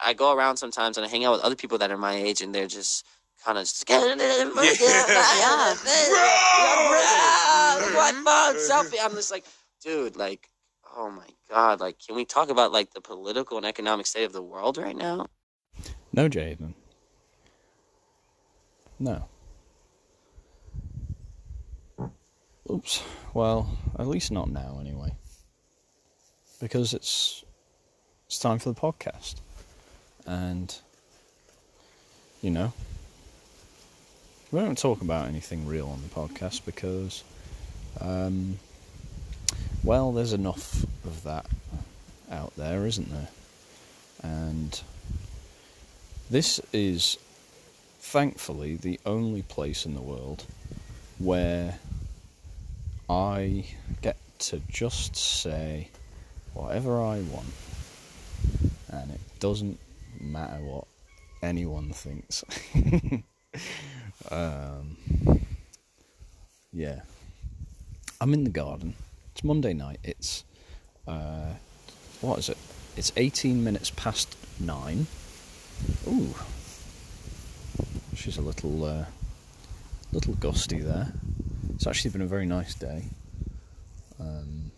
I go around sometimes and I hang out with other people that are my age, and they're just kind of scared. yeah. selfie. I'm just like, dude, like, oh my god, like, can we talk about like the political and economic state of the world right now? No, Jaden. No. Oops. Well, at least not now, anyway. Because it's it's time for the podcast, and you know, we don't talk about anything real on the podcast because, um, well, there's enough of that out there, isn't there? And this is thankfully the only place in the world where I get to just say whatever I want, and it doesn't matter what anyone thinks. um, yeah, I'm in the garden. It's Monday night. It's uh, what is it? It's 18 minutes past nine. Ooh, she's a little uh, little gusty there. It's actually been a very nice day. Um,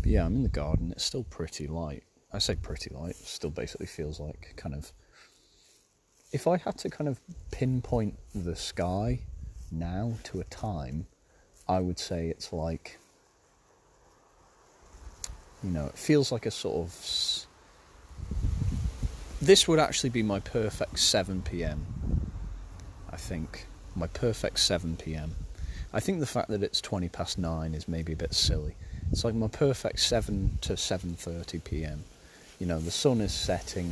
but yeah, I'm in the garden. It's still pretty light. I say pretty light. Still basically feels like kind of. If I had to kind of pinpoint the sky now to a time, I would say it's like. You know, it feels like a sort of. This would actually be my perfect 7 pm. I think. My perfect 7 pm. I think the fact that it's 20 past 9 is maybe a bit silly. It's like my perfect 7 to 7:30 p.m. You know, the sun is setting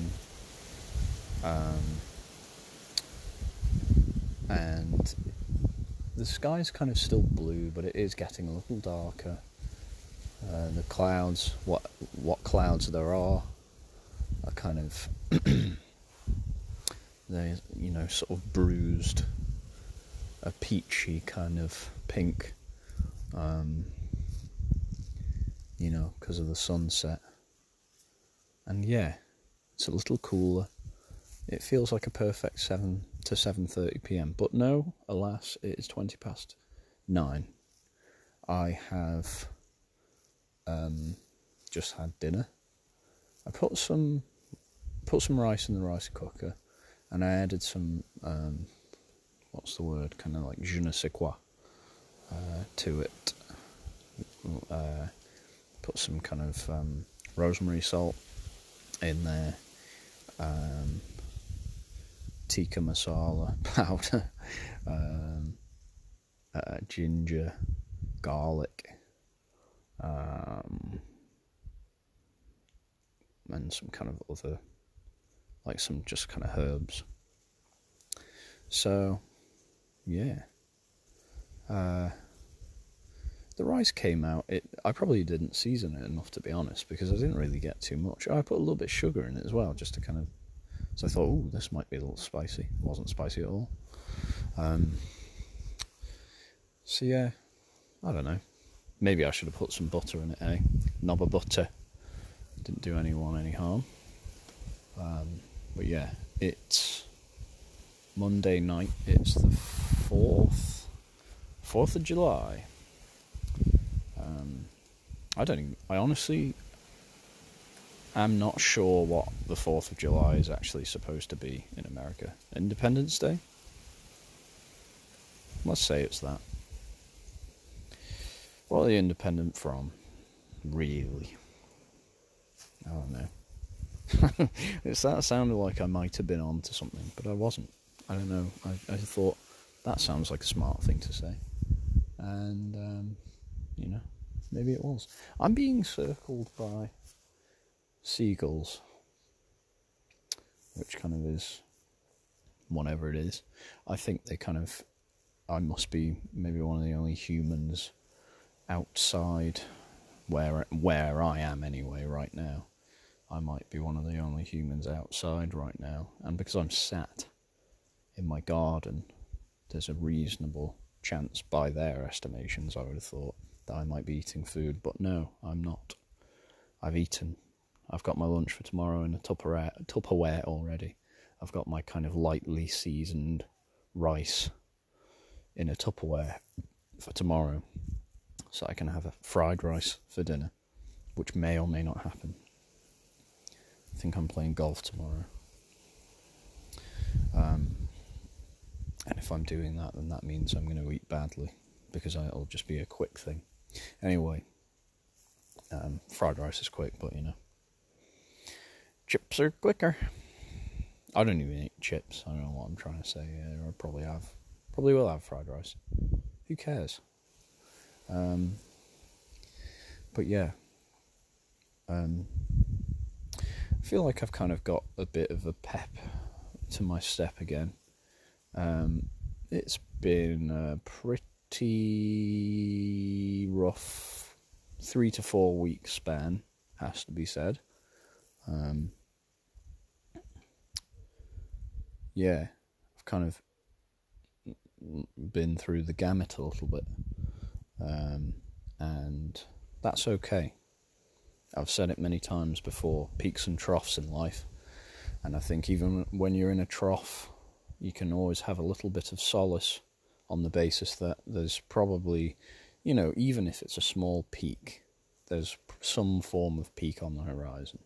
um, and the sky's kind of still blue, but it is getting a little darker. Uh, the clouds, what what clouds there are, are kind of they you know sort of bruised a peachy kind of pink, um, you know, because of the sunset. And yeah, it's a little cooler. It feels like a perfect seven to seven thirty p.m. But no, alas, it is twenty past nine. I have um, just had dinner. I put some put some rice in the rice cooker, and I added some um, what's the word, kind of like je ne sais quoi uh, to it. Uh, put some kind of um, rosemary salt in there, um, tikka masala powder, um, uh, ginger, garlic, um, and some kind of other, like some just kind of herbs. So yeah. Uh, the rice came out. It I probably didn't season it enough to be honest because I didn't really get too much. I put a little bit of sugar in it as well, just to kind of. So I thought, oh, this might be a little spicy. It wasn't spicy at all. Um, so yeah, I don't know. Maybe I should have put some butter in it, eh? Knob of butter. Didn't do anyone any harm. Um, but yeah, it's Monday night. It's the fourth, fourth of July. Um, I don't. Even, I honestly am not sure what the Fourth of July is actually supposed to be in America. Independence Day. Let's say it's that. What are they independent from? Really? I don't know. it's that sounded like I might have been on to something, but I wasn't. I don't know. I, I thought that sounds like a smart thing to say. And, um, maybe it was. I'm being circled by seagulls, which kind of is whatever it is. I think they kind of. I must be maybe one of the only humans outside where where I am anyway right now. I might be one of the only humans outside right now, and because I'm sat in my garden there's a reasonable chance, by their estimations, I would have thought, that I might be eating food, but no, I'm not. I've eaten. I've got my lunch for tomorrow in a Tupperware, Tupperware already. I've got my kind of lightly seasoned rice in a Tupperware for tomorrow, so I can have a fried rice for dinner, which may or may not happen. I think I'm playing golf tomorrow. Um, and if I'm doing that, then that means I'm going to eat badly because it'll just be a quick thing. Anyway, um, fried rice is quick, but you know, chips are quicker. I don't even eat chips. I don't know what I'm trying to say. I probably have, probably will have fried rice. Who cares? Um, but yeah, um, I feel like I've kind of got a bit of a pep to my step again. Um, it's been a pretty rough three to four week span, has to be said. Um, yeah, I've kind of been through the gamut a little bit, um, and that's okay. I've said it many times before peaks and troughs in life. And I think even when you're in a trough, you can always have a little bit of solace on the basis that there's probably, you know, even if it's a small peak, there's some form of peak on the horizon.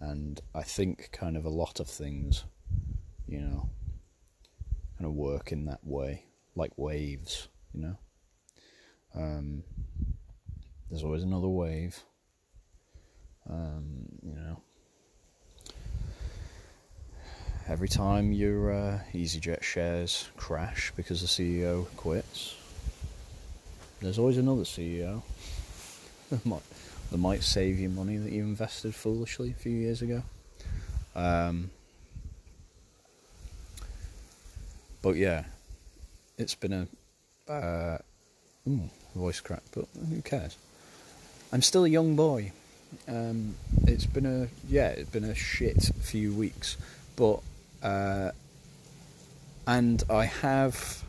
And I think kind of a lot of things, you know, kind of work in that way, like waves, you know. Um, there's always another wave. Um, you know, every time your uh, EasyJet shares crash because the CEO quits, there's always another CEO that might, that might save you money that you invested foolishly a few years ago. Um, but yeah, it's been a uh, ooh, voice crack, but who cares? I'm still a young boy. Um, it's been a yeah, it's been a shit few weeks, but uh, and I have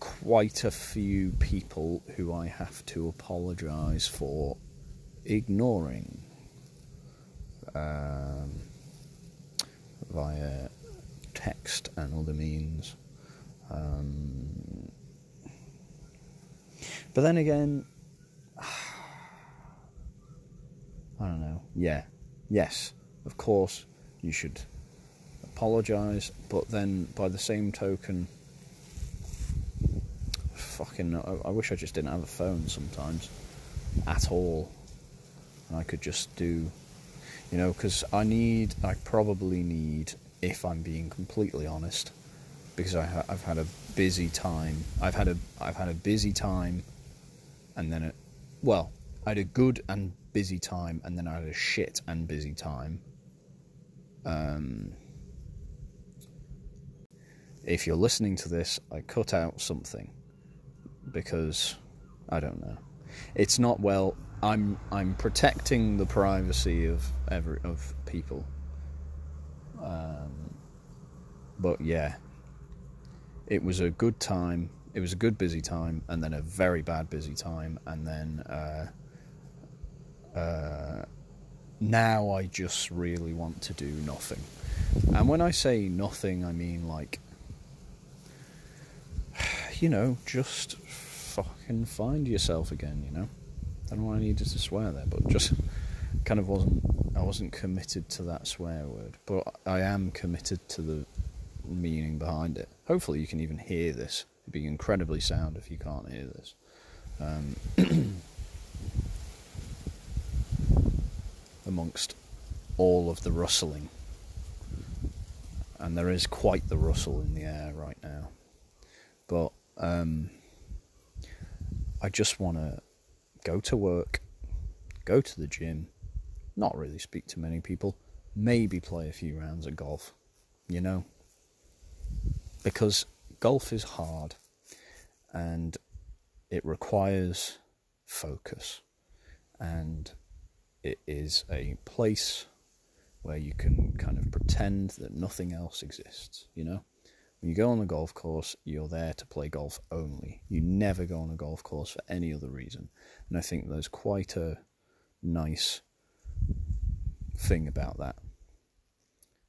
quite a few people who I have to apologise for ignoring um, via text and other means. Um, but then again, I don't know. Yeah, yes, of course you should apologise, but then by the same token, fucking, I, I wish I just didn't have a phone sometimes at all, and I could just do, you know, because I need, I probably need, if I'm being completely honest, because I ha- I've had a busy time. I've had a I've had a busy time, and then it, well, I had a good and busy time, and then I had a shit and busy time. Um, if you're listening to this, I cut out something because I don't know. It's not well. I'm I'm protecting the privacy of every of people. Um, but yeah, it was a good time. It was a good busy time, and then a very bad busy time, and then uh, uh, now I just really want to do nothing. And when I say nothing, I mean like, you know, just fucking find yourself again. You know, I don't know why I needed to swear there, but just kind of wasn't. I wasn't committed to that swear word, but I am committed to the meaning behind it. Hopefully, you can even hear this. It'd be incredibly sound if you can't hear this. Um, amongst all of the rustling. And there is quite the rustle in the air right now. But um, I just want to go to work, go to the gym, not really speak to many people, maybe play a few rounds of golf, you know? Because golf is hard and it requires focus and it is a place where you can kind of pretend that nothing else exists, you know? When you go on a golf course, you're there to play golf only. You never go on a golf course for any other reason. And I think there's quite a nice thing about that.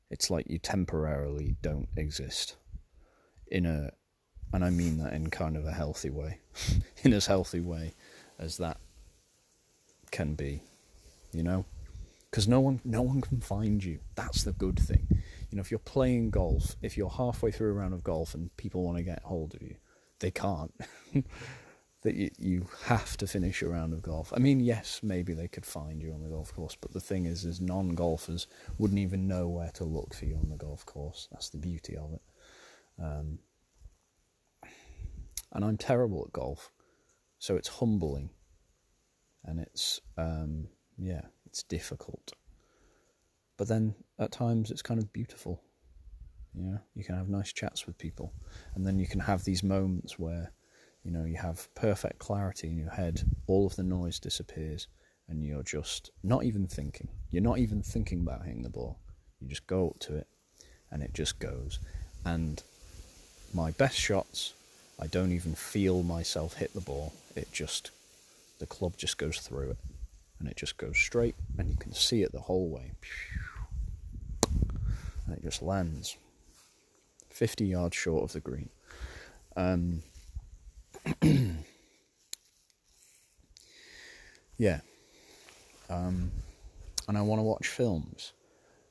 It's like you temporarily don't exist in a, and I mean that in kind of a healthy way, in as healthy way as that can be, you know, because no one, no one can find you. That's the good thing. You know, if you're playing golf, if you're halfway through a round of golf and people want to get hold of you, they can't. that you, you have to finish a round of golf. I mean, yes, maybe they could find you on the golf course, but the thing is, is non-golfers wouldn't even know where to look for you on the golf course. That's the beauty of it. Um, and I'm terrible at golf, so it's humbling, and it's um, yeah, it's difficult. But then at times it's kind of beautiful. Yeah, you can have nice chats with people, and then you can have these moments where you know, you have perfect clarity in your head, all of the noise disappears, and you're just not even thinking. You're not even thinking about hitting the ball. You just go up to it, and it just goes. And my best shots, I don't even feel myself hit the ball. It just, the club just goes through it, and it just goes straight, and you can see it the whole way. And it just lands 50 yards short of the green. Um, yeah. Um, and I want to watch films.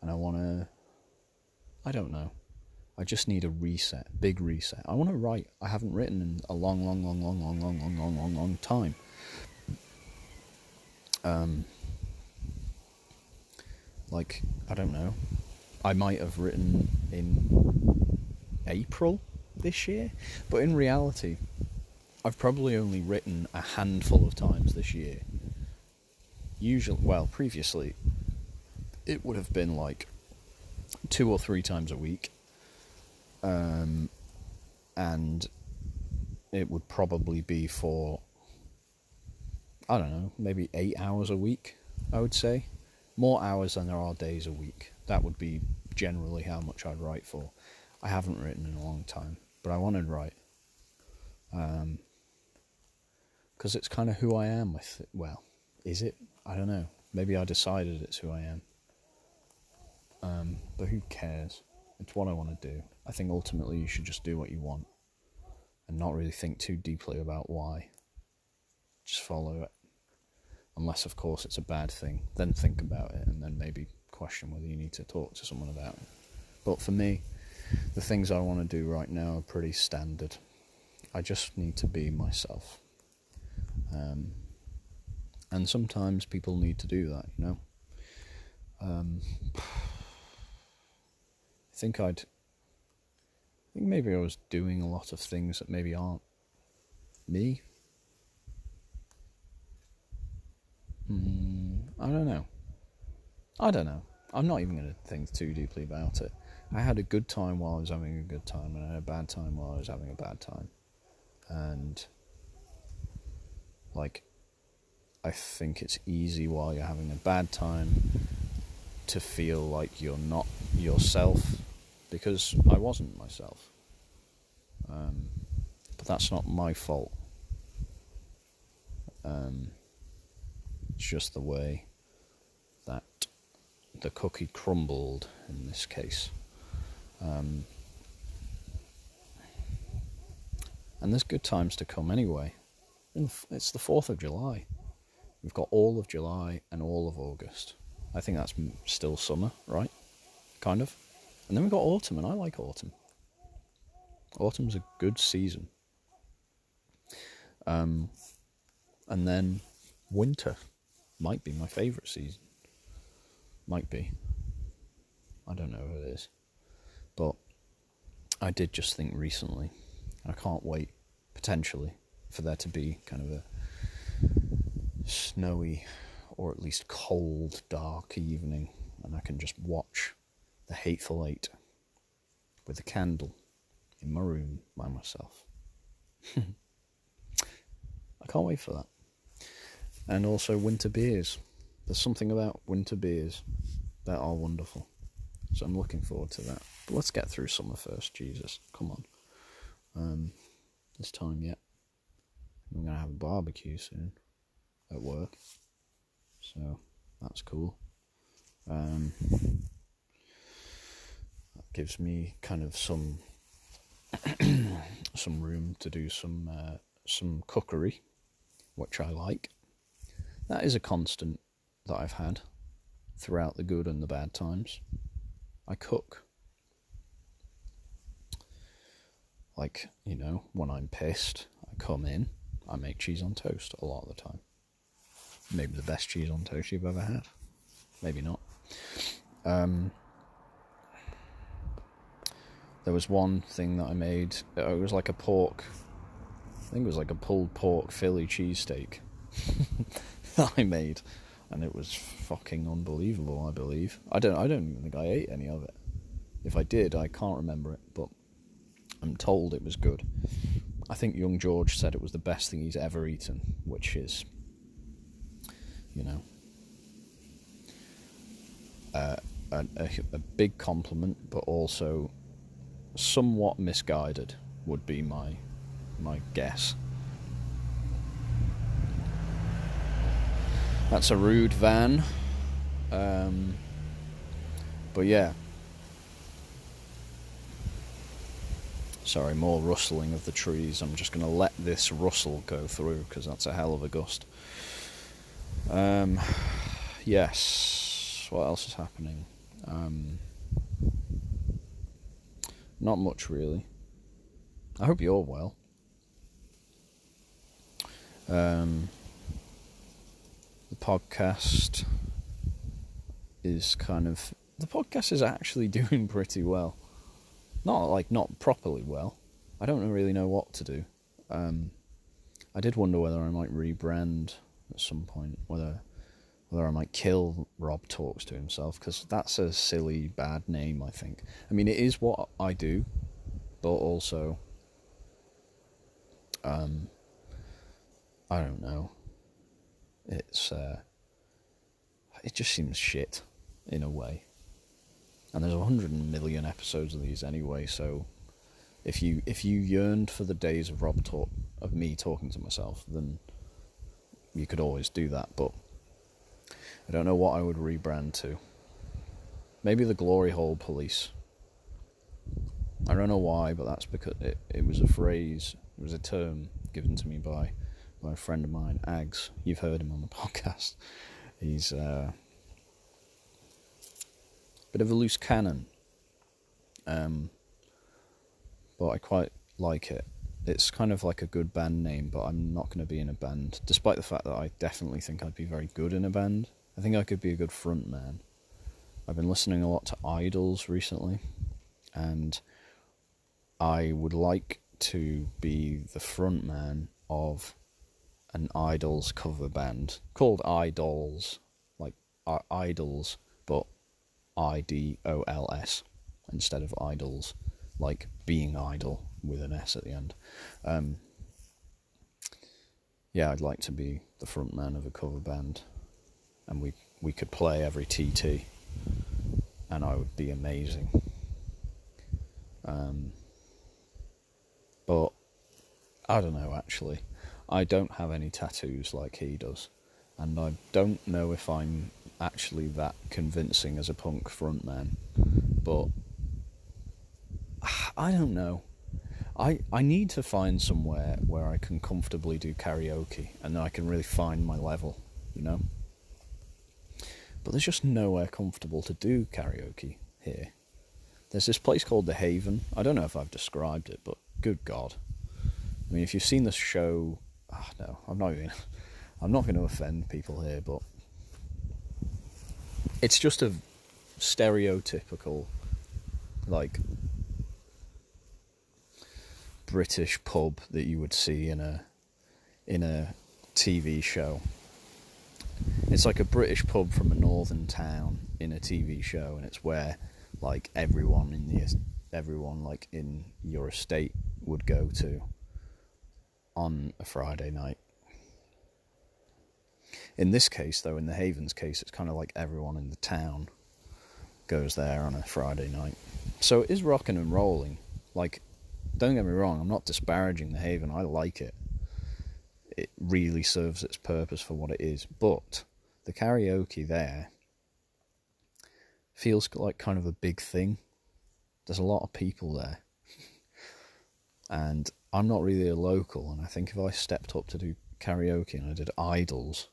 And I want to. I don't know. I just need a reset, big reset. I want to write. I haven't written in a long, long, long, long, long, long, long, long, long, long time. Um, like I don't know. I might have written in April this year, but in reality, I've probably only written a handful of times this year. Usually, well, previously, it would have been like two or three times a week. Um, and it would probably be for, I don't know, maybe eight hours a week, I would say. More hours than there are days a week. That would be generally how much I'd write for. I haven't written in a long time, but I want to write. Um, because it's kind of who I am. With well, is it? I don't know. Maybe I decided it's who I am. Um, but who cares? It's what I want to do. I think ultimately you should just do what you want, and not really think too deeply about why. Just follow it. Unless, of course, it's a bad thing. Then think about it, and then maybe question whether you need to talk to someone about. But for me, the things I want to do right now are pretty standard. I just need to be myself. Um, and sometimes people need to do that, you know. Um, I think I'd. I think maybe I was doing a lot of things that maybe aren't me. Mm, I don't know. I don't know. I'm not even going to think too deeply about it. I had a good time while I was having a good time, and I had a bad time while I was having a bad time. And like, I think it's easy while you're having a bad time to feel like you're not yourself because I wasn't myself. Um, but that's not my fault. Um, it's just the way that the cookie crumbled in this case. Um, and there's good times to come anyway it's the 4th of July. We've got all of July and all of August. I think that's still summer, right? Kind of. And then we've got autumn, and I like autumn. Autumn's a good season. Um, and then winter might be my favourite season. Might be. I don't know if it is. But I did just think recently, I can't wait, potentially, for there to be kind of a snowy or at least cold, dark evening, and I can just watch the Hateful Eight with a candle in my room by myself. I can't wait for that. And also winter beers. There's something about winter beers that are wonderful. So I'm looking forward to that. But let's get through summer first, Jesus. Come on. Um, this time yet. I'm gonna have a barbecue soon at work, so that's cool. Um, that gives me kind of some some room to do some uh, some cookery, which I like. That is a constant that I've had throughout the good and the bad times. I cook. Like, you know, when I'm pissed, I come in, I make cheese on toast a lot of the time. Maybe the best cheese on toast you've ever had. Maybe not. Um, there was one thing that I made. It was like a pork. I think it was like a pulled pork Philly cheesesteak that I made, and it was fucking unbelievable. I believe. I don't. I don't even think I ate any of it. If I did, I can't remember it, but I'm told it was good. I think young George said it was the best thing he's ever eaten, which is, you know, uh, a, a, a big compliment, but also somewhat misguided would be my my guess. That's a rude van, um, but yeah. Sorry, more rustling of the trees. I'm just going to let this rustle go through because that's a hell of a gust. Um, yes. What else is happening? Um, not much, really. I hope you're well. Um, podcast is kind of. The podcast is actually doing pretty well. Not like not properly well. I don't really know what to do. Um, I did wonder whether I might rebrand at some point. Whether whether I might kill Rob talks to himself because that's a silly bad name. I think. I mean, it is what I do, but also, um, I don't know. It's uh, it just seems shit in a way. And there's a hundred million episodes of these anyway, so if you if you yearned for the days of Rob talk of me talking to myself, then you could always do that. But I don't know what I would rebrand to. Maybe the Glory Hole Police. I don't know why, but that's because it, it was a phrase, it was a term given to me by by a friend of mine, Ags. You've heard him on the podcast. He's uh, a bit of a loose cannon, um, but I quite like it. It's kind of like a good band name, but I'm not going to be in a band, despite the fact that I definitely think I'd be very good in a band. I think I could be a good front man. I've been listening a lot to IDLES recently, and I would like to be the front man of an IDLES cover band called Idols, like uh, Idols, but I D O L S instead of IDLES, like being idle with an S at the end. Um, yeah, I'd like to be the front man of a cover band, and we we could play every TT, and I would be amazing. Um, but I don't know actually. I don't have any tattoos like he does, and I don't know if I'm actually that convincing as a punk frontman. But I don't know. I I need to find somewhere where I can comfortably do karaoke and I can really find my level, you know. But there's just nowhere comfortable to do karaoke here. There's this place called the Haven. I don't know if I've described it, but good God. I mean, if you've seen the show, oh, no, I'm not even. I'm not going to offend people here, but it's just a stereotypical, like British pub that you would see in a in a TV show. It's like a British pub from a northern town in a TV show, and it's where like everyone in the everyone like in your estate would go to on a Friday night. In this case, though, in the Havens case, it's kind of like everyone in the town goes there on a Friday night. So it is rocking and rolling. Like, don't get me wrong, I'm not disparaging the Haven. I like it. It really serves its purpose for what it is. But the karaoke there feels like kind of a big thing. There's a lot of people there. and I'm not really a local, and I think if I stepped up to do karaoke and I did IDLES,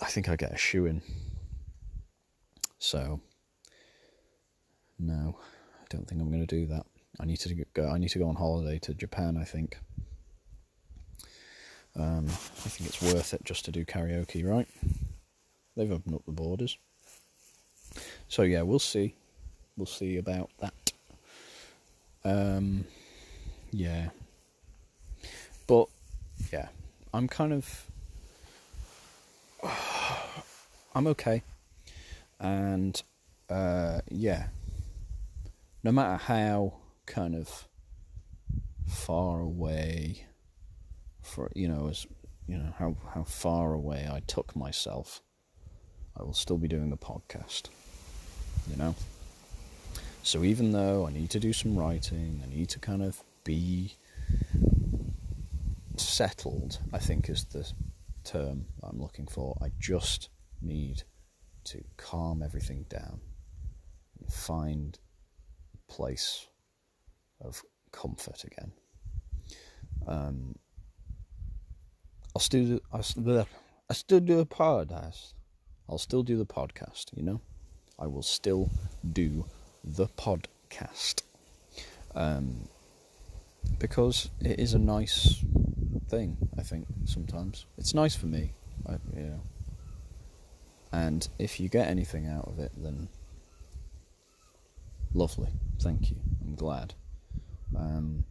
I think I get a shoe in. So, no, I don't think I'm going to do that. I need to go. I need to go on holiday to Japan. I think. Um, I think it's worth it just to do karaoke, right? They've opened up the borders. So yeah, we'll see. We'll see about that. Um, yeah. But yeah, I'm kind of I'm okay. And uh, yeah, no matter how kind of far away for you know as you know how how far away I took myself, I will still be doing the podcast. You know. So even though I need to do some writing, I need to kind of be settled. I think is the term I'm looking for. I just need to calm everything down and find a place of comfort again. Um, I'll still do, I'll, I still do a podcast. I'll still do the podcast, you know? I will still do the podcast. Um, because it is a nice thing, I think, sometimes. It's nice for me, I, you know. And if you get anything out of it, then lovely. Thank you. I'm glad. Um,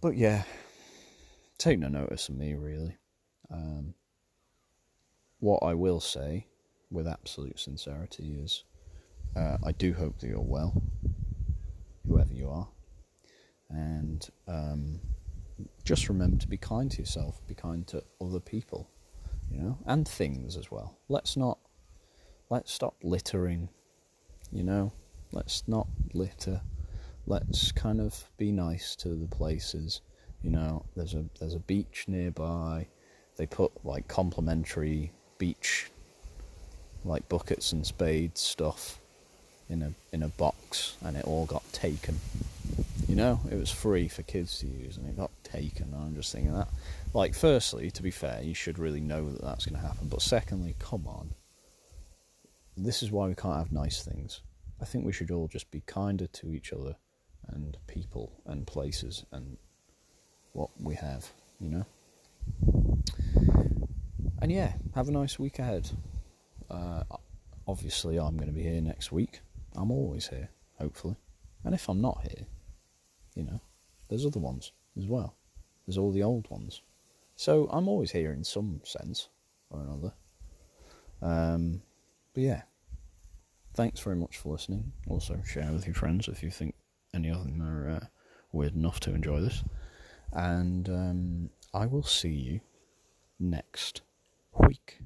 but yeah, take no notice of me, really. Um, what I will say, with absolute sincerity, is uh, I do hope that you're well, whoever you are. And um, just remember to be kind to yourself, be kind to other people, you know, and things as well. Let's not, let's stop littering, you know, let's not litter. Let's kind of be nice to the places, you know. There's a there's a beach nearby. They put like complimentary beach, like buckets and spades stuff, in a in a box, and it all got taken. You know, it was free for kids to use, and it got taken. And I'm just thinking that, like, firstly, to be fair, you should really know that that's going to happen. But secondly, come on, this is why we can't have nice things. I think we should all just be kinder to each other and people and places and what we have, you know. And yeah, have a nice week ahead. Uh, obviously, I'm going to be here next week. I'm always here, hopefully. And if I'm not here, you know, there's other ones as well. There's all the old ones. So I'm always here in some sense or another. Um, but yeah, thanks very much for listening. Also, share with your friends if you think any of them are uh, weird enough to enjoy this. And um, I will see you next week.